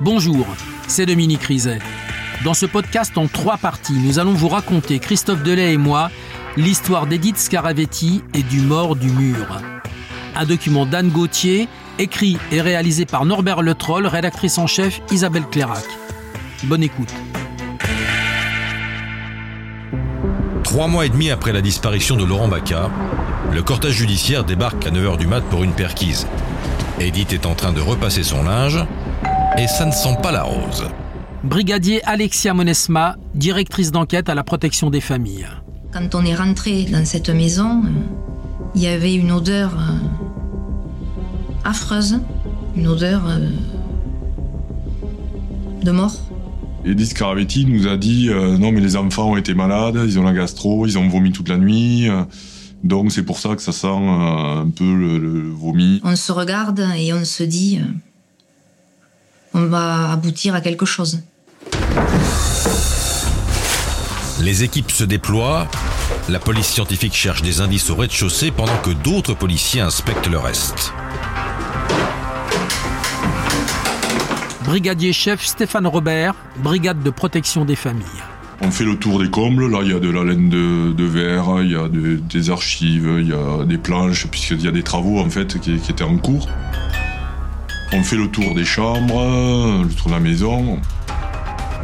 Bonjour, c'est Dominique Rizet. Dans ce podcast en trois parties, nous allons vous raconter, Christophe Delay et moi, l'histoire d'Edith Scaravetti et du mort du mur. Un document d'Anne Gauthier, écrit et réalisé par Norbert Le Troll, rédactrice en chef Isabelle Clairac. Bonne écoute. Trois mois et demi après la disparition de Laurent Baca, le cortège judiciaire débarque à 9h du mat pour une perquise. Edith est en train de repasser son linge et ça ne sent pas la rose. Brigadier Alexia Monesma, directrice d'enquête à la protection des familles. Quand on est rentré dans cette maison, il y avait une odeur euh, affreuse, une odeur euh, de mort. Edith Caravetti nous a dit euh, non mais les enfants ont été malades, ils ont la gastro, ils ont vomi toute la nuit. donc c'est pour ça que ça sent un peu le, le, vomi. On se regarde et on se dit on va aboutir à quelque chose. Les équipes se déploient, la police scientifique cherche des indices au rez-de-chaussée pendant que d'autres policiers inspectent le reste. Brigadier chef Stéphane Robert, brigade de protection des familles. On fait le tour des combles, là il y a de la laine de, verre, il y a des archives, il y a des planches, puisqu'il y a des travaux en fait qui, qui étaient en cours. On fait le tour des chambres, le tour de la maison,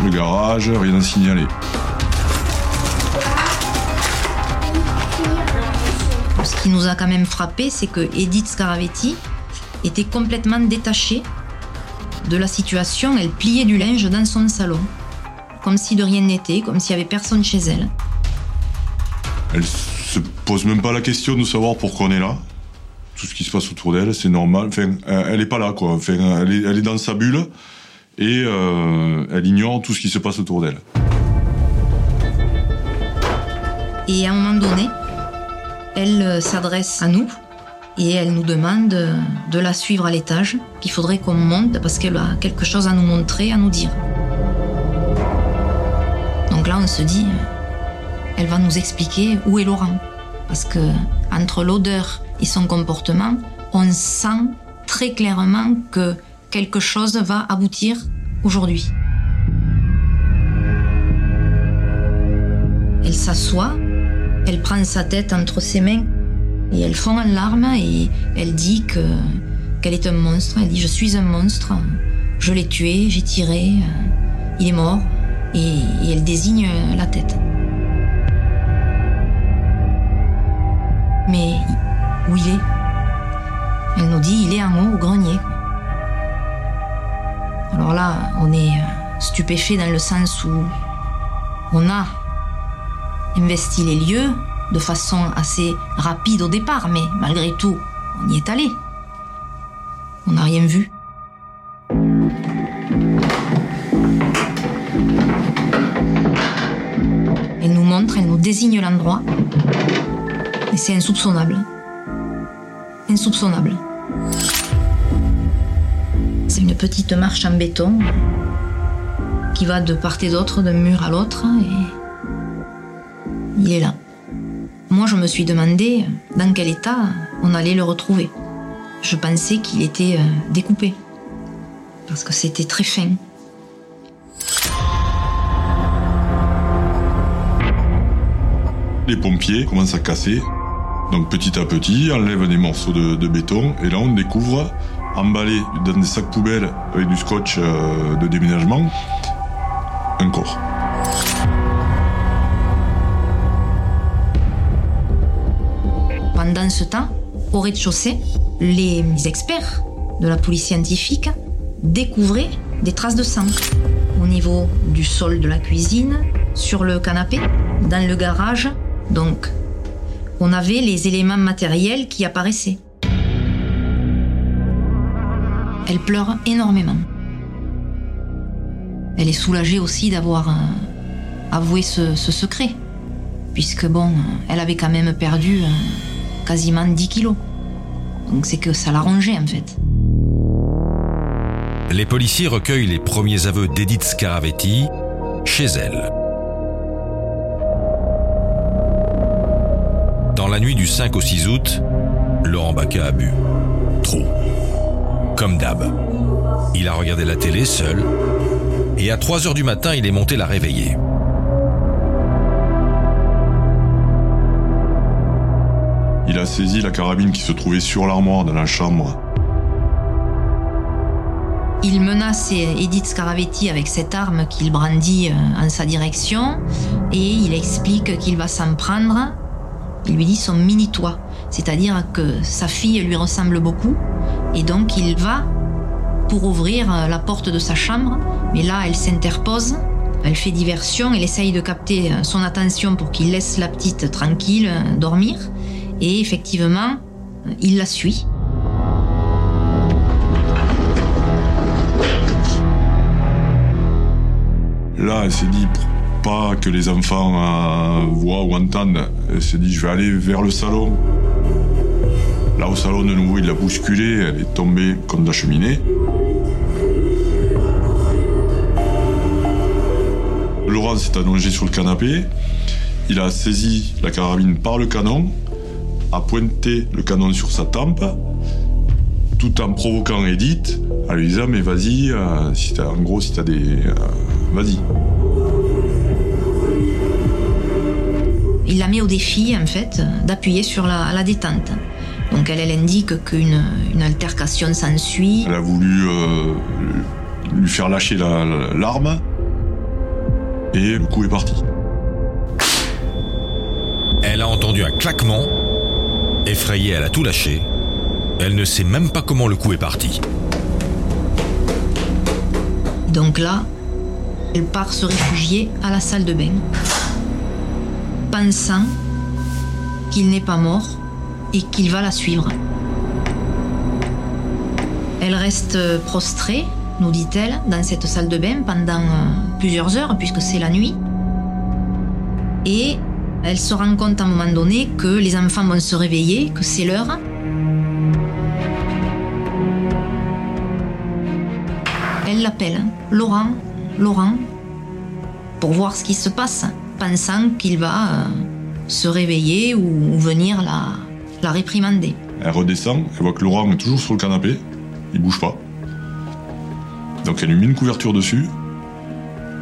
le garage, rien à signaler. Ce qui nous a quand même frappé, c'est que Edith Scaravetti était complètement détachée de la situation. Elle pliait du linge dans son salon, comme si de rien n'était, comme s'il n'y avait personne chez elle. Elle se pose même pas la question de savoir pourquoi on est là tout ce qui se passe autour d'elle, c'est normal. Enfin, elle est pas là, quoi. Enfin, elle est, dans sa bulle et euh, elle ignore tout ce qui se passe autour d'elle. Et à un moment donné, elle euh, s'adresse à nous et elle nous demande de la suivre à l'étage, qu'il faudrait qu'on monte parce qu'elle a quelque chose à nous montrer, à nous dire. Donc là, on se dit, elle va nous expliquer où est Laurent. Parce que entre l'odeur et son comportement, on sent très clairement que quelque chose va aboutir aujourd'hui. Elle s'assoit, elle prend sa tête entre ses mains et elle fond en larmes et elle dit que qu'elle est un monstre. Elle dit je suis un monstre, je l'ai tué, j'ai tiré, il est mort et elle désigne la tête. On est euh, stupéfait dans le sens où on a investi les lieux de façon assez rapide au départ, mais malgré tout, on y est allé. On n'a rien vu. Elle nous montre, elle nous désigne l'endroit, et c'est insoupçonnable insoupçonnable. Une petite marche en béton qui va de part et d'autre d'un mur à l'autre et il est là. Moi, je me suis demandé dans quel état on allait le retrouver. Je pensais qu'il était euh, découpé parce que c'était très fin. Les pompiers commencent à casser donc petit à petit, on enlève des morceaux de, béton et là on découvre, emballé dans des sacs poubelles avec du scotch euh, de déménagement, un corps. Pendant ce temps, au rez-de-chaussée, les experts de la police scientifique découvraient des traces de sang au niveau du sol de la cuisine, sur le canapé, dans le garage. Donc on avait les éléments matériels qui apparaissaient. Elle pleure énormément. Elle est soulagée aussi d'avoir euh, avoué ce, secret, puisque bon, elle avait quand même perdu euh, quasiment 10 kilos. Donc c'est que ça l'a rongée en fait. Les policiers recueillent les premiers aveux d'Edith Scaravetti chez elle. Dans la nuit du 5 au 6 août, Laurent Baca a bu. Trop. Comme d'hab. Il a regardé la télé seul, et à 3 heures du matin, il est monté la réveiller. Il a saisi la carabine qui se trouvait sur l'armoire de la chambre. Il menace Edith Scaravetti avec cette arme qu'il brandit euh, en sa direction et il explique qu'il va s'en prendre. Il lui dit son mini-toit, c'est-à-dire que sa fille lui ressemble beaucoup et donc il va pour ouvrir euh, la porte de sa chambre, mais là elle s'interpose, elle fait diversion, elle essaye de capter euh, son attention pour qu'il laisse la petite tranquille dormir et effectivement il la suit. Là, elle s'est dit, pas que les enfants euh, voient ou entendent, elle s'est dit, je vais aller vers le salon. Là, au salon, de nouveau, il l'a bousculée, elle est tombée comme de la cheminée. Laurent s'est allongé sur le canapé. Il a saisi la carabine par le canon, a pointé le canon sur sa tempe, tout en provoquant Edith, en lui disant Mais vas-y, euh, si en gros, si t'as des. euh, vas-y. Il la met au défi, en fait, d'appuyer sur la détente. Donc elle, elle indique qu'une une altercation s'ensuit. Elle a voulu euh, lui faire lâcher la- la- l'arme. Et le coup est parti. Elle a entendu un claquement. Effrayée, elle a tout lâché. Elle ne sait même pas comment le coup est parti. Donc là, elle part se réfugier à la salle de bain, pensant qu'il n'est pas mort et qu'il va la suivre. Elle reste prostrée, nous dit-elle, dans cette salle de bain pendant euh, plusieurs heures, puisque c'est la nuit. Et elle se rend compte à un moment donné que les enfants vont se réveiller, que c'est l'heure. Elle l'appelle Laurent, Laurent, pour voir ce qui se passe, pensant qu'il va euh, se réveiller ou venir la, la. Elle redescend, elle voit que Laurent est toujours sur le canapé. Il bouge pas. Donc elle lui met une couverture dessus.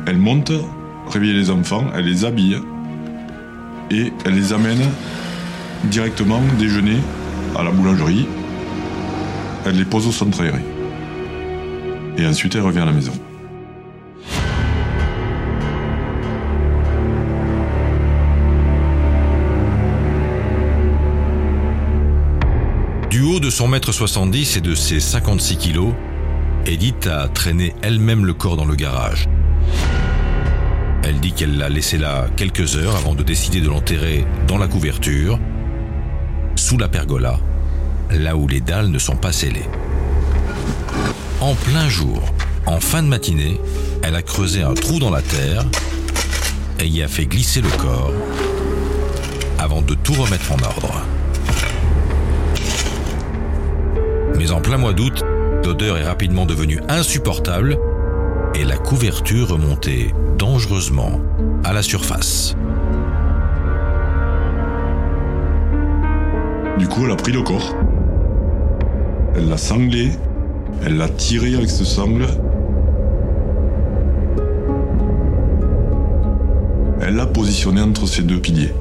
Elle monte, réveille les enfants, elle les habille. Et elle les amène directement déjeuner à la boulangerie. Elle les pose au centre aéré. Et ensuite elle revient à la maison. Son mètre 70 et de ses 56 kilos, Edith a traîné elle-même le corps dans le garage. Elle dit qu'elle l'a laissé là quelques heures avant de décider de l'enterrer dans la couverture, sous la pergola, là où les dalles ne sont pas scellées. En plein jour, en fin de matinée, elle a creusé un trou dans la terre et y a fait glisser le corps avant de tout remettre en ordre. Mais en plein mois d'août, l'odeur est rapidement devenue insupportable et la couverture remontait dangereusement à la surface. Du coup, elle a pris le corps. Elle l'a sanglé. Elle l'a tiré avec ce sangle. Elle l'a positionné entre ses deux piliers.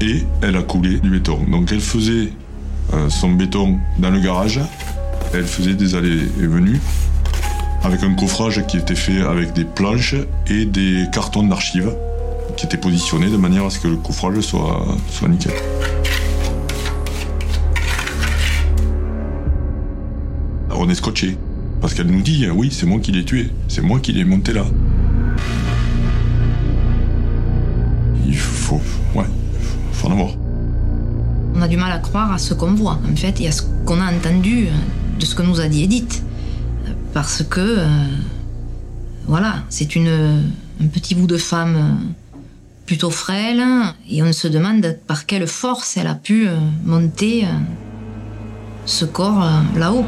Et elle a coulé du béton. Donc elle faisait son béton dans le garage. Elle faisait des allées et venues avec un coffrage qui était fait avec des planches et des cartons d'archives qui étaient positionnés de manière à ce que le coffrage soit, soit nickel. on est scotché. Parce qu'elle nous dit, oui, c'est moi qui l'ai tué, c'est moi qui l'ai monté là. Il faut, ouais, faut en avoir. A du mal à croire à ce qu'on voit, en fait, et à ce qu'on a entendu euh, de ce que nous a dit Edith. Parce que, euh, voilà, c'est une, un petit bout de femme euh, plutôt frêle, et on se demande par quelle force elle a pu monter ce corps là-haut.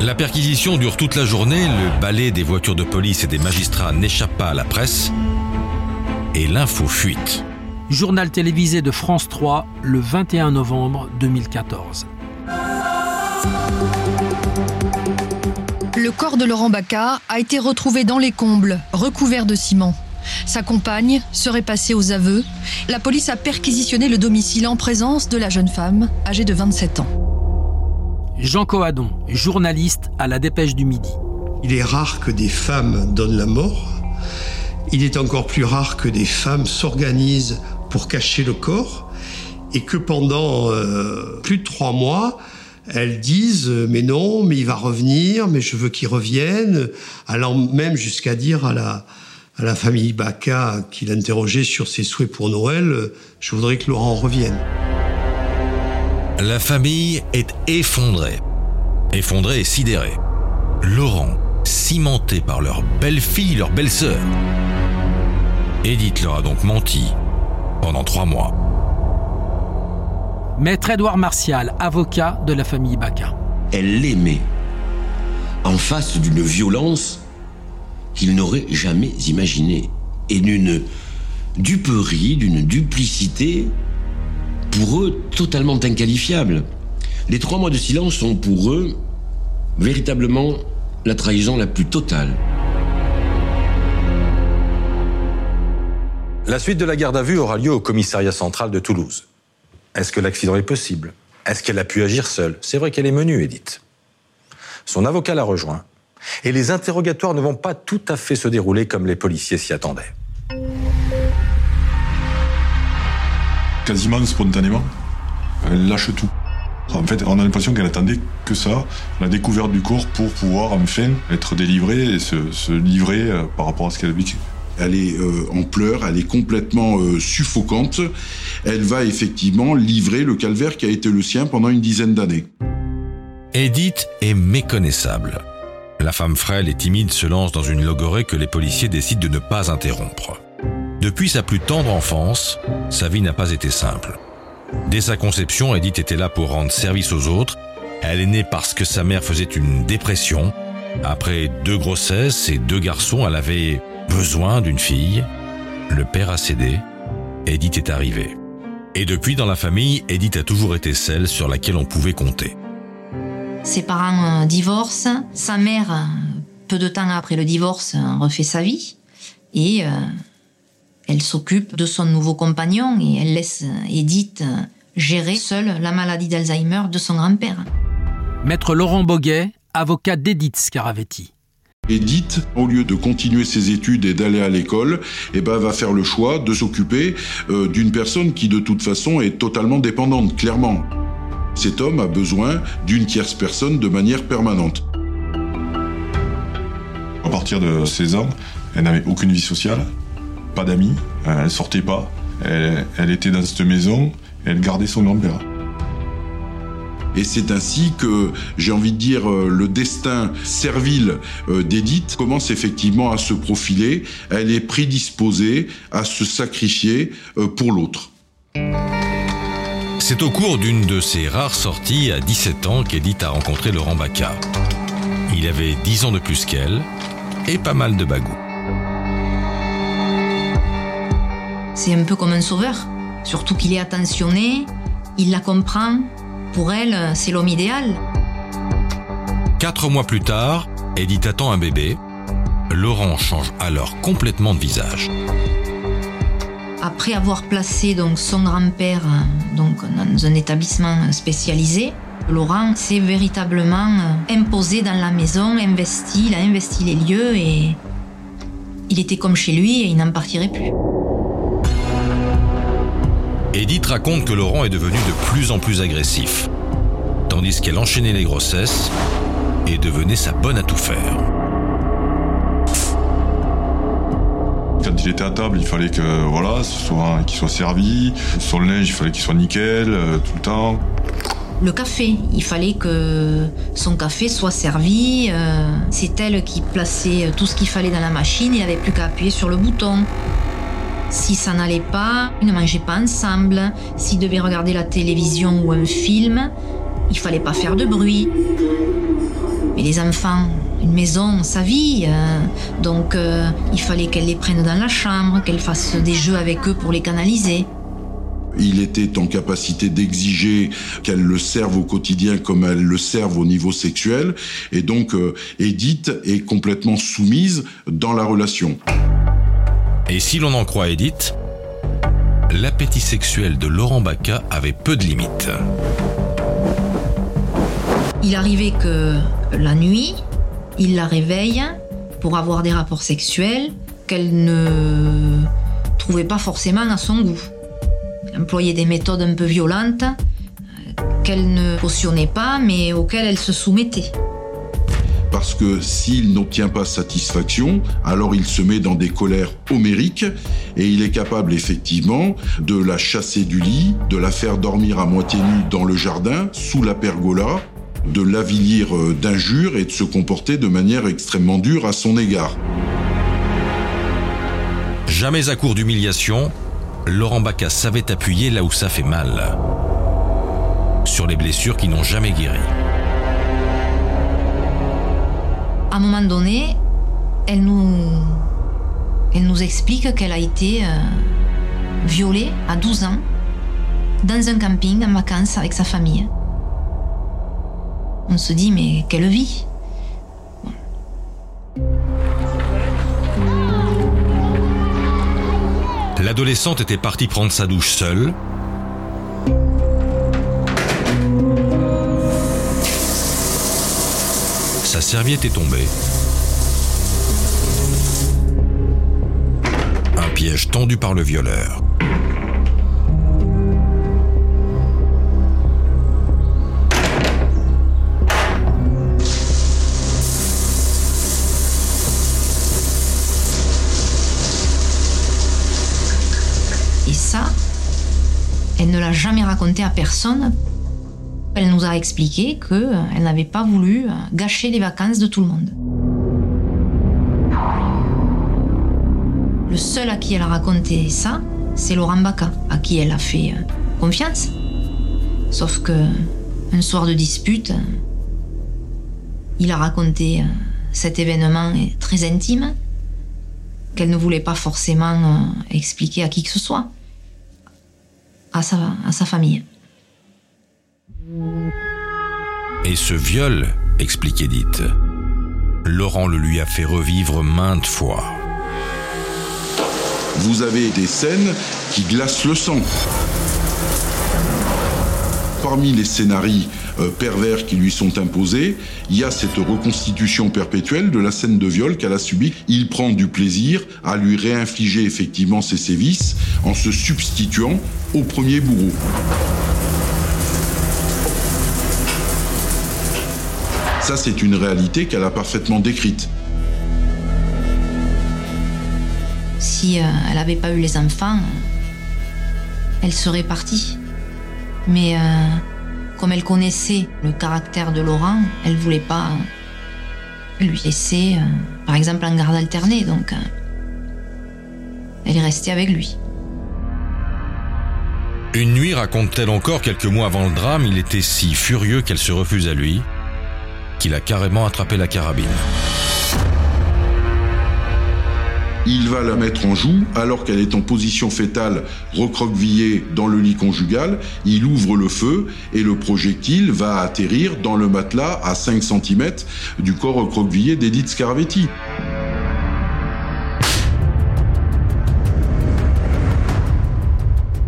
La perquisition dure toute la journée, le balai des voitures de police et des magistrats n'échappe pas à la presse, et l'info fuite. journal télévisé de France 3 le 21 novembre 2014. Le corps de Laurent Bacca a été retrouvé dans les combles, recouvert de ciment. Sa compagne serait passée aux aveux. La police a perquisitionné le domicile en présence de la jeune femme, âgée de 27 ans. Jean Coadon, journaliste à la Dépêche du Midi. Il est rare que des femmes donnent la mort. Il est encore plus rare que des femmes s'organisent pour cacher le corps et que pendant euh, plus de trois mois, elles disent mais non, mais il va revenir, mais je veux qu'il revienne, allant même jusqu'à dire à la, à la famille Baca qui l'interrogeait sur ses souhaits pour Noël, je voudrais que Laurent revienne. La famille est effondrée. Effondrée et sidérée. Laurent, cimenté par leur belle-fille, leur belle-sœur. Edith leur a donc menti pendant trois mois. Maître Édouard Martial, avocat de la famille Baca. Elle l'aimait en face d'une violence qu'il n'aurait jamais imaginée et d'une duperie, d'une duplicité pour eux totalement inqualifiable. Les trois mois de silence sont pour eux véritablement la trahison la plus totale. La suite de la garde à vue aura lieu au commissariat central de Toulouse. Est-ce que l'accident est possible? Est-ce qu'elle a pu agir seule? C'est vrai qu'elle est menue, Edith. Son avocat l'a rejoint. Et les interrogatoires ne vont pas tout à fait se dérouler comme les policiers s'y attendaient. Quasiment spontanément, elle lâche tout. En fait, on a l'impression qu'elle attendait que ça, la découverte du corps pour pouvoir enfin être délivrée et se, se livrer euh, par rapport à ce qu'elle a vécu. Elle est euh, en pleurs, elle est complètement euh, suffocante. Elle va effectivement livrer le calvaire qui a été le sien pendant une dizaine d'années. Edith est méconnaissable. La femme frêle et timide se lance dans une logorée que les policiers décident de ne pas interrompre. Depuis sa plus tendre enfance, sa vie n'a pas été simple. Dès sa conception, Edith était là pour rendre service aux autres. Elle est née parce que sa mère faisait une dépression. Après deux grossesses et deux garçons, elle avait besoin d'une fille. Le père a cédé. Edith est arrivée. Et depuis, dans la famille, Edith a toujours été celle sur laquelle on pouvait compter. Ses parents euh, divorcent. Sa mère, euh, peu de temps après le divorce, euh, refait sa vie. Et elle s'occupe de son nouveau compagnon et elle laisse Edith gérer seule la maladie d'Alzheimer de son grand-père. Maître Laurent Boguet, avocat d'Edith Scaravetti. Edith, au lieu de continuer ses études et d'aller à l'école, eh ben, va faire le choix de s'occuper euh, d'une personne qui, de toute façon, est totalement dépendante, clairement. Cet homme a besoin d'une tierce personne de manière permanente. À partir de 16 ans, elle n'avait aucune vie sociale, pas d'amis, euh, elle sortait pas. Elle, elle était dans cette maison, elle gardait son grand-père. Et c'est ainsi que, j'ai envie de dire, euh, le destin servile euh, d'Edith commence effectivement à se profiler. Elle est prédisposée à se sacrifier pour l'autre. C'est au cours d'une de ses rares sorties à 17 ans qu'Edith a rencontré Laurent Bacca. Il avait 10 ans de plus qu'elle et pas mal de bagou. C'est un peu comme un sauveur. Surtout qu'il est attentionné, il la comprend. Pour elle, c'est l'homme idéal. Quatre mois plus tard, Edith attend un bébé. Laurent change alors complètement de visage. Après avoir placé donc son grand-père donc dans un établissement spécialisé, Laurent s'est véritablement euh, imposé dans la maison, investi, il a investi les lieux et il était comme chez lui et il n'en partirait plus. Edith raconte que Laurent est devenu de plus en plus agressif, tandis qu'elle enchaînait les grossesses et devenait sa bonne à tout faire. Quand il était à table, il fallait que voilà, ce soit qu'il soit servi. Son linge, il fallait qu'il soit nickel euh, tout le temps. Le café, il fallait que son café soit servi. euh, c'est elle qui plaçait tout ce qu'il fallait dans la machine, il n'avait plus qu'à appuyer sur le bouton. Si ça n'allait pas, ils ne mangeaient pas ensemble. S'ils devaient regarder la télévision ou un film, il fallait pas faire de bruit. Mais les enfants, une maison, sa vie. euh, donc euh, il fallait qu'elle les prenne dans la chambre, qu'elle fasse des jeux avec eux pour les canaliser. Il était en capacité d'exiger qu'elle le serve au quotidien comme elle le serve au niveau sexuel. Et donc, euh, Edith est complètement soumise dans la relation. Et si l'on en croit Edith, l'appétit sexuel de Laurent Baca avait peu de limites. Il arrivait que la nuit, il la réveille pour avoir des rapports sexuels qu'elle ne trouvait pas forcément à son goût. Employait des méthodes un peu violentes euh, qu'elle ne cautionnait pas mais auxquelles elle se soumettait. Parce que s'il n'obtient pas satisfaction, alors il se met dans des colères homériques et il est capable effectivement de la chasser du lit, de la faire dormir à moitié nue dans le jardin, sous la pergola, de l'avilir euh, d'injures et de se comporter de manière extrêmement dure à son égard. Jamais à court d'humiliation, Laurent Baca savait appuyer là où ça fait mal. Sur les blessures qui n'ont jamais guéri. À un moment donné, elle nous, elle nous explique qu'elle a été euh, violée à 12 ans dans un camping en vacances avec sa famille. On se dit, mais quelle vie L'adolescente était partie prendre sa douche seule. Serviette est tombée. Un piège tendu par le violeur. Et ça, elle ne l'a jamais raconté à personne. Elle nous a expliqué qu'elle n'avait pas voulu euh, gâcher les vacances de tout le monde. Le seul à qui elle a raconté ça, c'est Laurent Baca, à qui elle a fait euh, confiance. Sauf que un soir de dispute, euh, il a raconté euh, cet événement euh, très intime qu'elle ne voulait pas forcément euh, expliquer à qui que ce soit, à sa famille. Et ce viol, explique Edith, Laurent le lui a fait revivre maintes fois. Vous avez des scènes qui glacent le sang. Parmi les scénarios euh, pervers qui lui sont imposés, il y a cette reconstitution perpétuelle de la scène de viol qu'elle a subie. Il prend du plaisir à lui réinfliger effectivement ses sévices en se substituant au premier bourreau. Ça, c'est une réalité qu'elle a parfaitement décrite. Si euh, elle n'avait pas eu les enfants, elle serait partie. Mais euh, comme elle connaissait le caractère de Laurent, elle voulait pas euh, lui laisser, euh, par exemple, en garde alternée. Donc, euh, elle est restée avec lui. Une nuit, raconte-t-elle encore, quelques mois avant le drame, il était si furieux qu'elle se refuse à lui, qu'il a carrément attrapé la carabine. Il va la mettre en joue alors qu'elle est en position fétale, recroquevillée dans le lit conjugal. Il ouvre le feu et le projectile va atterrir dans le matelas à 5 cm du corps recroquevillé d'Edith Scarvetti.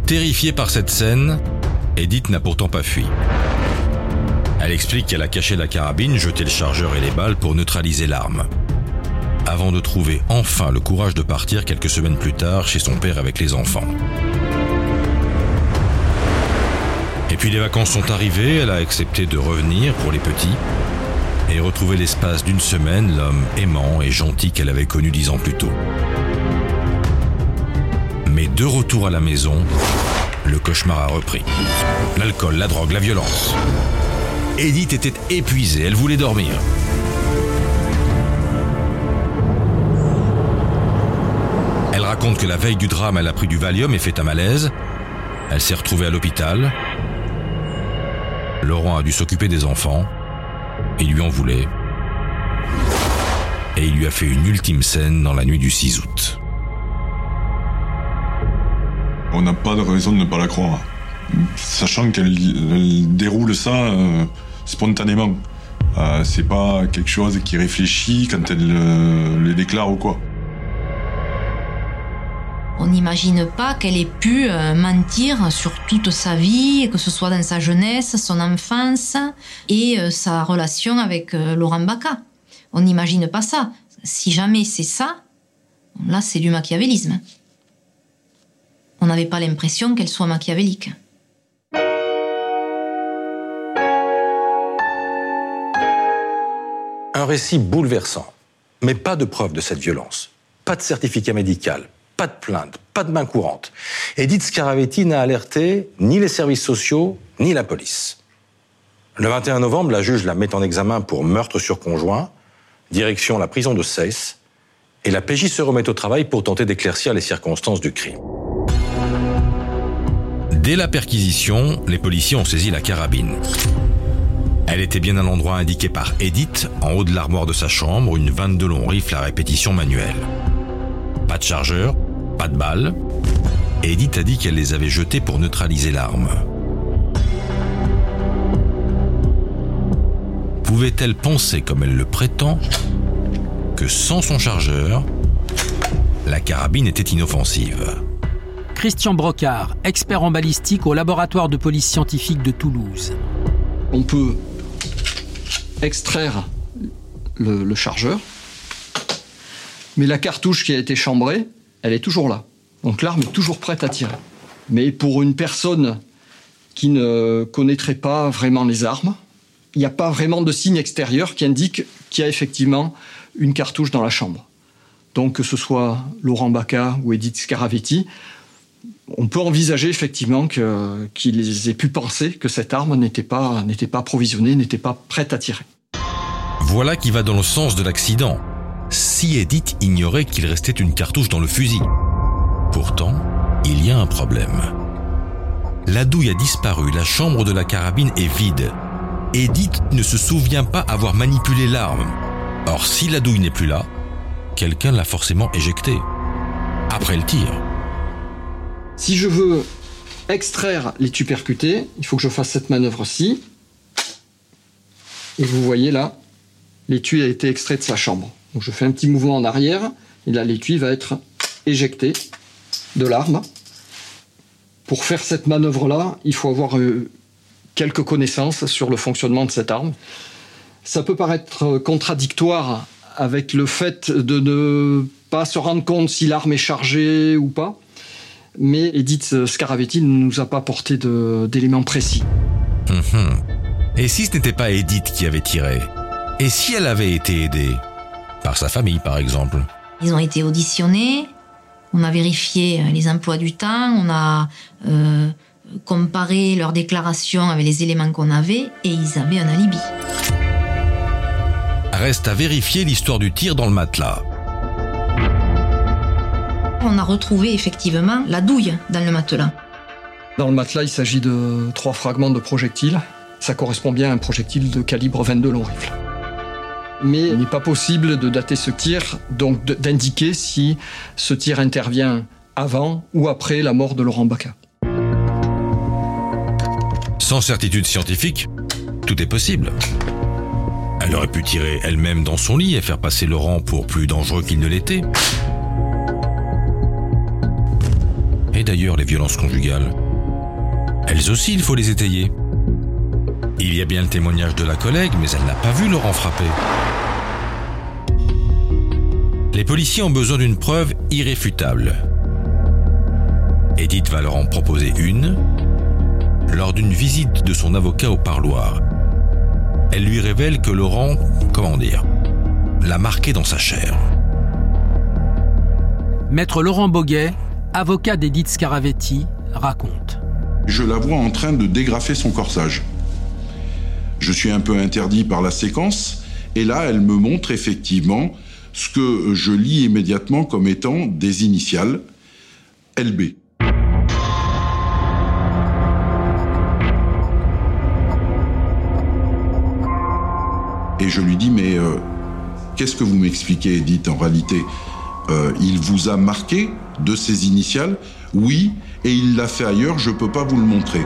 Terrifiée par cette scène, Edith n'a pourtant pas fui. Elle explique qu'elle a caché la carabine, jeté le chargeur et les balles pour neutraliser l'arme. Avant de trouver enfin le courage de partir quelques semaines plus tard chez son père avec les enfants. Et puis les vacances sont arrivées, elle a accepté de revenir pour les petits et retrouver l'espace d'une semaine l'homme aimant et gentil qu'elle avait connu dix ans plus tôt. Mais de retour à la maison, le cauchemar a repris. L'alcool, la drogue, la violence. Edith était épuisée, elle voulait dormir. Elle raconte que la veille du drame, elle a pris du Valium et fait un malaise. Elle s'est retrouvée à l'hôpital. Laurent a dû s'occuper des enfants. Il lui en voulait. et il lui a fait une ultime scène dans la nuit du 6 août. On n'a pas de raison de ne pas la croire, sachant qu'elle déroule ça euh, spontanément. Euh, c'est pas quelque chose qui réfléchit quand elle euh, les déclare ou quoi. On n'imagine pas qu'elle ait pu mentir sur toute sa vie, que ce soit dans sa jeunesse, son enfance et sa relation avec Laurent Baca. On n'imagine pas ça. Si jamais c'est ça, là c'est du machiavélisme. On n'avait pas l'impression qu'elle soit machiavélique. Un récit bouleversant, mais pas de preuve de cette violence. Pas de certificat médical, pas de plainte, pas de main courante. Edith Scaravetti n'a alerté ni les services sociaux, ni la police. Le 21 novembre, la juge la met en examen pour meurtre sur conjoint, direction la prison de Seyss, et la PJ se remet au travail pour tenter d'éclaircir les circonstances du crime. Dès la perquisition, les policiers ont saisi la carabine. Elle était bien à l'endroit indiqué par Edith, en haut de l'armoire de sa chambre, une 22 long rifle à répétition manuelle. Pas de chargeur, pas de balles. Edith a dit qu'elle les avait jetés pour neutraliser l'arme. Pouvait-elle penser, comme elle le prétend, que sans son chargeur, la carabine était inoffensive? Christian Brocard, expert en balistique au laboratoire de police scientifique de Toulouse. On peut extraire le, chargeur, mais la cartouche qui a été chambrée, elle est toujours là. Donc l'arme est toujours prête à tirer. Mais pour une personne qui ne connaîtrait pas vraiment les armes, il n'y a pas vraiment de signe extérieur qui indique qu'il y a effectivement une cartouche dans la chambre. Donc que ce soit Laurent Baca ou Edith Scaravetti, on peut envisager effectivement qu'ils aient pu penser que cette arme n'était pas, n'était pas provisionnée, n'était pas prête à tirer. Voilà qui va dans le sens de l'accident. Si Edith ignorait qu'il restait une cartouche dans le fusil. Pourtant, il y a un problème. La douille a disparu, la chambre de la carabine est vide. Edith ne se souvient pas avoir manipulé l'arme. Or, si la douille n'est plus là, quelqu'un l'a forcément éjectée. Après le tir. Si je veux extraire les tubercutés, il faut que je fasse cette manœuvre-ci. Et vous voyez là, l'étui a été extrait de sa chambre. Donc je fais un petit mouvement en arrière, et là l'étui va être éjecté de l'arme. Pour faire cette manœuvre-là, il faut avoir euh, quelques connaissances sur le fonctionnement de cette arme. Ça peut paraître contradictoire avec le fait de ne pas se rendre compte si l'arme est chargée ou pas mais Edith Scaravetti ne nous a pas apporté d'éléments précis. Mhm. Et si ce n'était pas Edith qui avait tiré? Et si elle avait été aidée? Par sa famille, par exemple Ils ont été auditionnés, on a vérifié euh, les emplois du temps, on a euh, comparé leurs déclarations avec les éléments qu'on avait et ils avaient un alibi. Reste à vérifier l'histoire du tir dans le matelas. On a retrouvé effectivement la douille dans le matelas. Dans le matelas, il s'agit de trois fragments de projectiles. Ça correspond bien à un projectile de calibre 22 long rifle. Mais il n'est pas possible de dater ce tir, donc d'indiquer si ce tir intervient avant ou après la mort de Laurent Baca. Sans certitude scientifique, tout est possible. Elle aurait pu tirer elle-même dans son lit et faire passer Laurent pour plus dangereux qu'il ne l'était. D'ailleurs, les violences conjugales, elles aussi, il faut les étayer. Il y a bien le témoignage de la collègue, mais elle n'a pas vu Laurent frapper. Les policiers ont besoin d'une preuve irréfutable. Edith va leur en proposer une, lors d'une visite de son avocat au parloir. Elle lui révèle que Laurent, comment dire, l'a marqué dans sa chair. Maître Laurent Boguet, avocat d'Edith Scaravetti, raconte. Je la vois en train de dégrafer son corsage. Je suis un peu interdit par la séquence, et là, elle me montre effectivement ce que je lis immédiatement comme étant des initiales LB. Et je lui dis, mais euh, Qu'est-ce que vous m'expliquez, Edith, en réalité euh, Il vous a marqué? De ses initiales Oui, et il l'a fait ailleurs, je ne peux pas vous le montrer.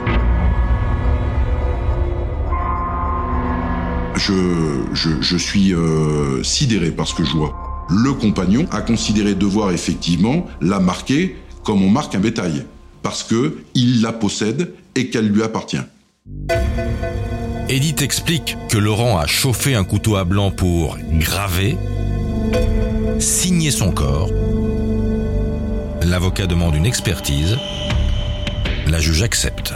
Je, je, suis euh, sidéré par ce que je vois. Le compagnon a considéré devoir effectivement la marquer comme on marque un bétail, parce que il la possède et qu'elle lui appartient. Edith explique que Laurent a chauffé un couteau à blanc pour graver, signer son corps. L'avocat demande une expertise. La juge accepte.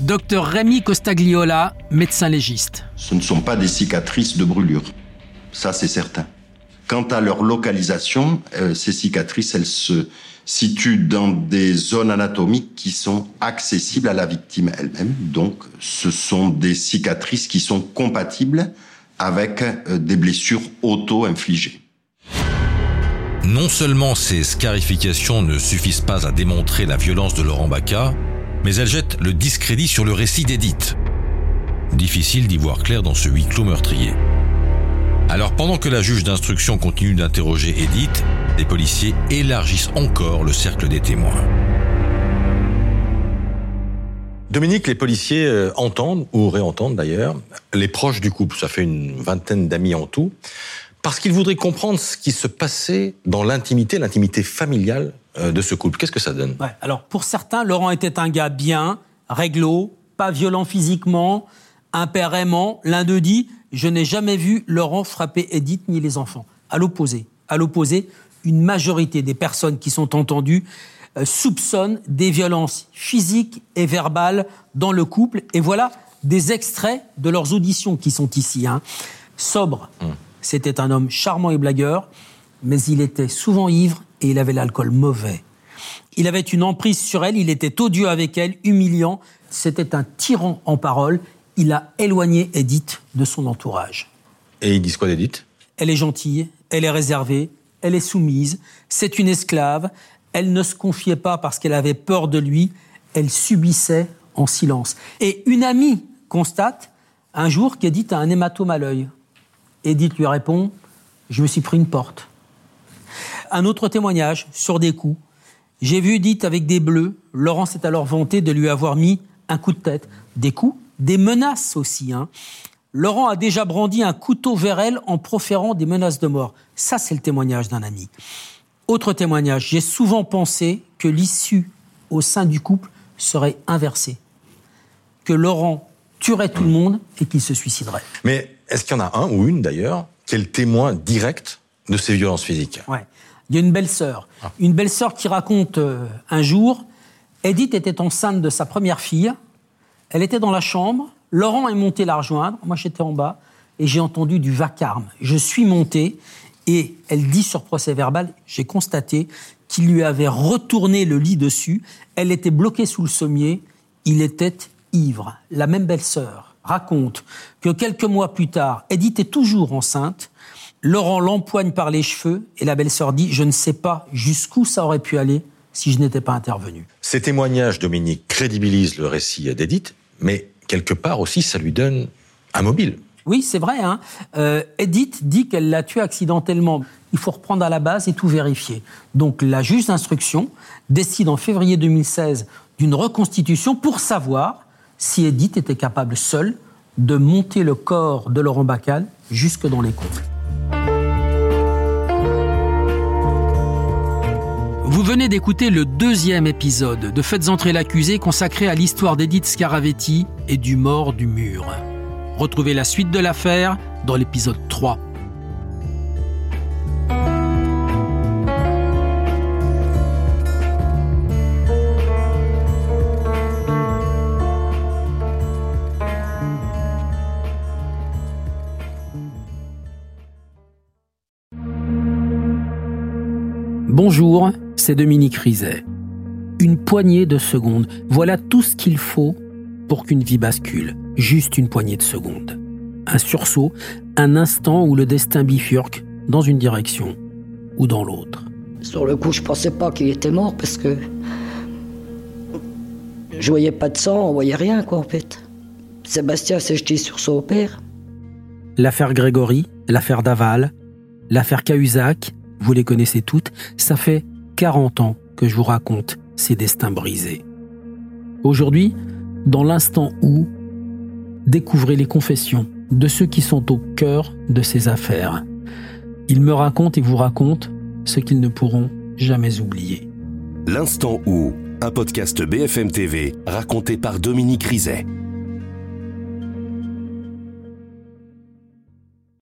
Docteur Rémi Costagliola, médecin légiste. Ce ne sont pas des cicatrices de brûlure. Ça, c'est certain. Quant à leur localisation, euh, ces cicatrices, elles se situent dans des zones anatomiques qui sont accessibles à la victime elle-même. Donc, ce sont des cicatrices qui sont compatibles avec euh, des blessures auto-infligées. Non seulement ces scarifications ne suffisent pas à démontrer la violence de Laurent Baca, mais elles jettent le discrédit sur le récit d'Edith. Difficile d'y voir clair dans ce huis clos meurtrier. Alors pendant que la juge d'instruction continue d'interroger Edith, les policiers élargissent encore le cercle des témoins. Dominique, les policiers euh, entendent, ou réentendent d'ailleurs, les proches du couple. Ça fait une vingtaine d'amis en tout. Parce qu'ils voudraient comprendre ce qui se passait dans l'intimité, l'intimité familiale euh, de ce couple. Qu'est-ce que ça donne? Alors, pour certains, Laurent était un gars bien, réglo, pas violent physiquement, un père aimant. L'un d'eux dit Je n'ai jamais vu Laurent frapper Edith ni les enfants. À l'opposé, à l'opposé, une majorité des personnes qui sont entendues euh, soupçonnent des violences physiques et verbales dans le couple. Et voilà des extraits de leurs auditions qui sont ici. Hein. Sobre, hum. C'était un homme charmant et blagueur, mais il était souvent ivre et il avait l'alcool mauvais. Il avait une emprise sur elle, il était odieux avec elle, humiliant. C'était un tyran en parole. Il a éloigné Edith de son entourage. Et ils disent quoi d'Edith Elle est gentille, elle est réservée, elle est soumise, c'est une esclave. Elle ne se confiait pas parce qu'elle avait peur de lui, elle subissait en silence. Et une amie constate un jour qu'Edith a un hématome à l'œil. Edith lui répond Je me suis pris une porte. Un autre témoignage sur des coups. J'ai vu Edith avec des bleus. Laurent s'est alors vanté de lui avoir mis un coup de tête. Des coups, des menaces aussi. Hein. Laurent a déjà brandi un couteau vers elle en proférant des menaces de mort. Ça, c'est le témoignage d'un ami. Autre témoignage, j'ai souvent pensé que l'issue au sein du couple serait inversée. Que Laurent tuerait tout le monde et qu'il se suiciderait. Mais est-ce qu'il y en a un ou une d'ailleurs qui est le témoin direct de ces violences physiques? Ouais. Il y a une belle-sœur. Ah. Une belle-sœur qui raconte euh, un jour, Edith était enceinte de sa première fille. Elle était dans la chambre. Laurent est monté la rejoindre. Moi, j'étais en bas. Et j'ai entendu du vacarme. Je suis monté. Et elle dit sur procès verbal, j'ai constaté qu'il lui avait retourné le lit dessus. Elle était bloquée sous le sommier. Il était ivre. La même belle-sœur raconte que quelques mois plus tard, Edith est toujours enceinte. Laurent l'empoigne par les cheveux et la belle-sœur dit Je ne sais pas jusqu'où ça aurait pu aller si je n'étais pas intervenu. Ces témoignages, Dominique, crédibilisent le récit d'Edith, mais quelque part aussi, ça lui donne un mobile. Oui, c'est vrai. Hein. Euh, Edith dit qu'elle l'a tué accidentellement. Il faut reprendre à la base et tout vérifier. Donc la juge d'instruction décide en février 2016 d'une reconstitution pour savoir si Edith était capable seule de monter le corps de Laurent Bacal jusque dans les combles. Vous venez d'écouter le deuxième épisode de Faites entrer l'accusé consacré à l'histoire d'Edith Scaravetti et du mort du mur. Retrouvez la suite de l'affaire dans l'épisode 3. Bonjour, c'est Dominique Rizet. Une poignée de secondes, voilà tout ce qu'il faut pour qu'une vie bascule. Juste une poignée de secondes. Un sursaut, un instant où le destin bifurque dans une direction ou dans l'autre. Sur le coup, je pensais pas qu'il était mort parce que je voyais pas de sang, on voyait rien quoi en fait. Sébastien s'est jeté sur son père. L'affaire Grégory, l'affaire Daval, L'affaire Cahuzac, vous les connaissez toutes, ça fait 40 ans que je vous raconte ces destins brisés. Aujourd'hui, dans l'instant où, découvrez les confessions de ceux qui sont au cœur de ces affaires. Ils me racontent et vous racontent ce qu'ils ne pourront jamais oublier. L'instant où, un podcast BFM TV raconté par Dominique Rizet.